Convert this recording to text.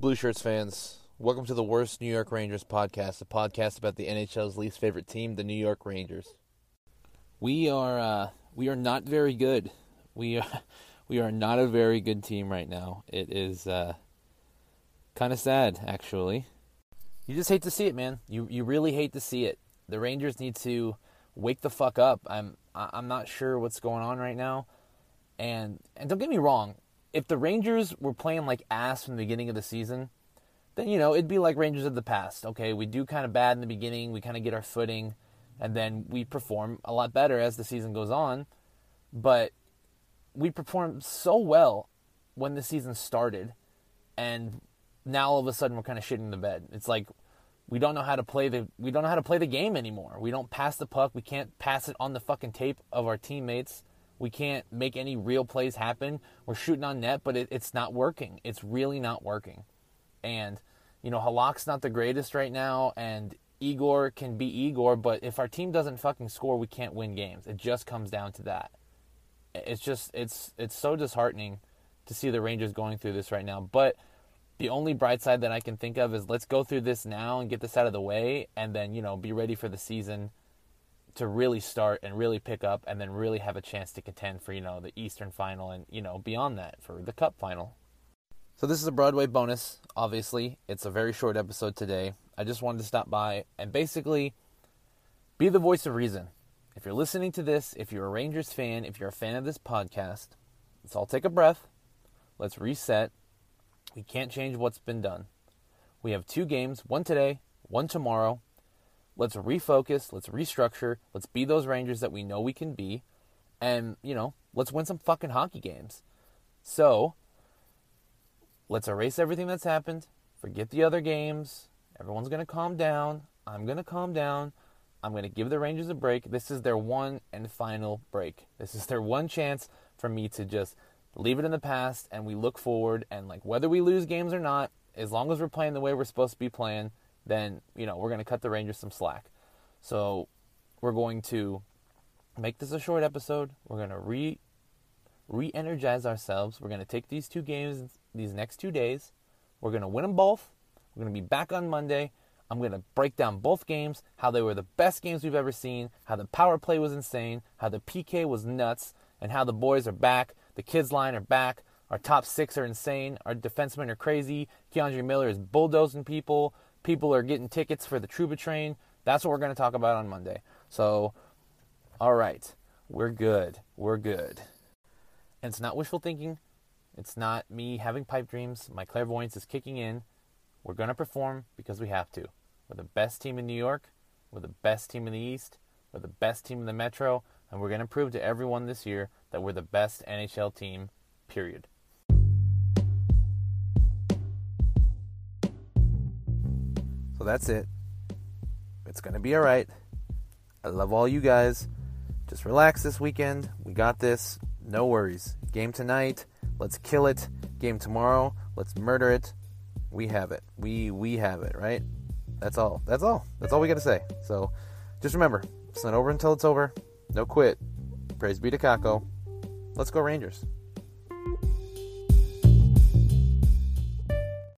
Blue Shirts fans, welcome to the worst New York Rangers podcast, a podcast about the NHL's least favorite team, the New York Rangers. We are uh, we are not very good. We are we are not a very good team right now. It is uh, kind of sad, actually. You just hate to see it, man. You you really hate to see it. The Rangers need to wake the fuck up. I'm I'm not sure what's going on right now. And and don't get me wrong, if the Rangers were playing like ass from the beginning of the season, then you know it'd be like Rangers of the past. Okay, we do kind of bad in the beginning, we kind of get our footing, and then we perform a lot better as the season goes on. But we performed so well when the season started, and now all of a sudden we're kind of shitting the bed. It's like we don't know how to play the we don't know how to play the game anymore. We don't pass the puck. We can't pass it on the fucking tape of our teammates. We can't make any real plays happen. We're shooting on net, but it, it's not working. It's really not working. And, you know, Halak's not the greatest right now, and Igor can be Igor, but if our team doesn't fucking score, we can't win games. It just comes down to that. It's just it's it's so disheartening to see the Rangers going through this right now. But the only bright side that I can think of is let's go through this now and get this out of the way and then, you know, be ready for the season to really start and really pick up and then really have a chance to contend for, you know, the Eastern final and, you know, beyond that for the Cup final. So this is a Broadway bonus, obviously. It's a very short episode today. I just wanted to stop by and basically be the voice of reason. If you're listening to this, if you're a Rangers fan, if you're a fan of this podcast, let's all take a breath. Let's reset. We can't change what's been done. We have two games, one today, one tomorrow. Let's refocus, let's restructure, let's be those Rangers that we know we can be, and, you know, let's win some fucking hockey games. So, let's erase everything that's happened, forget the other games. Everyone's going to calm down. I'm going to calm down. I'm going to give the Rangers a break. This is their one and final break. This is their one chance for me to just leave it in the past and we look forward and like whether we lose games or not, as long as we're playing the way we're supposed to be playing, then you know we're going to cut the Rangers some slack. So we're going to make this a short episode. We're going to re re-energize ourselves. We're going to take these two games these next two days. We're going to win them both. We're going to be back on Monday. I'm going to break down both games, how they were the best games we've ever seen, how the power play was insane, how the PK was nuts, and how the boys are back. The kids line are back. Our top six are insane. Our defensemen are crazy. K'Andre Miller is bulldozing people. People are getting tickets for the Trouba train. That's what we're going to talk about on Monday. So, all right, we're good. We're good. And it's not wishful thinking. It's not me having pipe dreams. My clairvoyance is kicking in. We're going to perform because we have to. We're the best team in New York. We're the best team in the East. We're the best team in the Metro. And we're going to prove to everyone this year that we're the best NHL team, period. So that's it. It's going to be all right. I love all you guys. Just relax this weekend. We got this. No worries. Game tonight. Let's kill it. Game tomorrow. Let's murder it. We have it. We we have it, right? That's all. That's all. That's all we got to say. So just remember, it's not over until it's over. No quit. Praise be to Kakko. Let's go Rangers.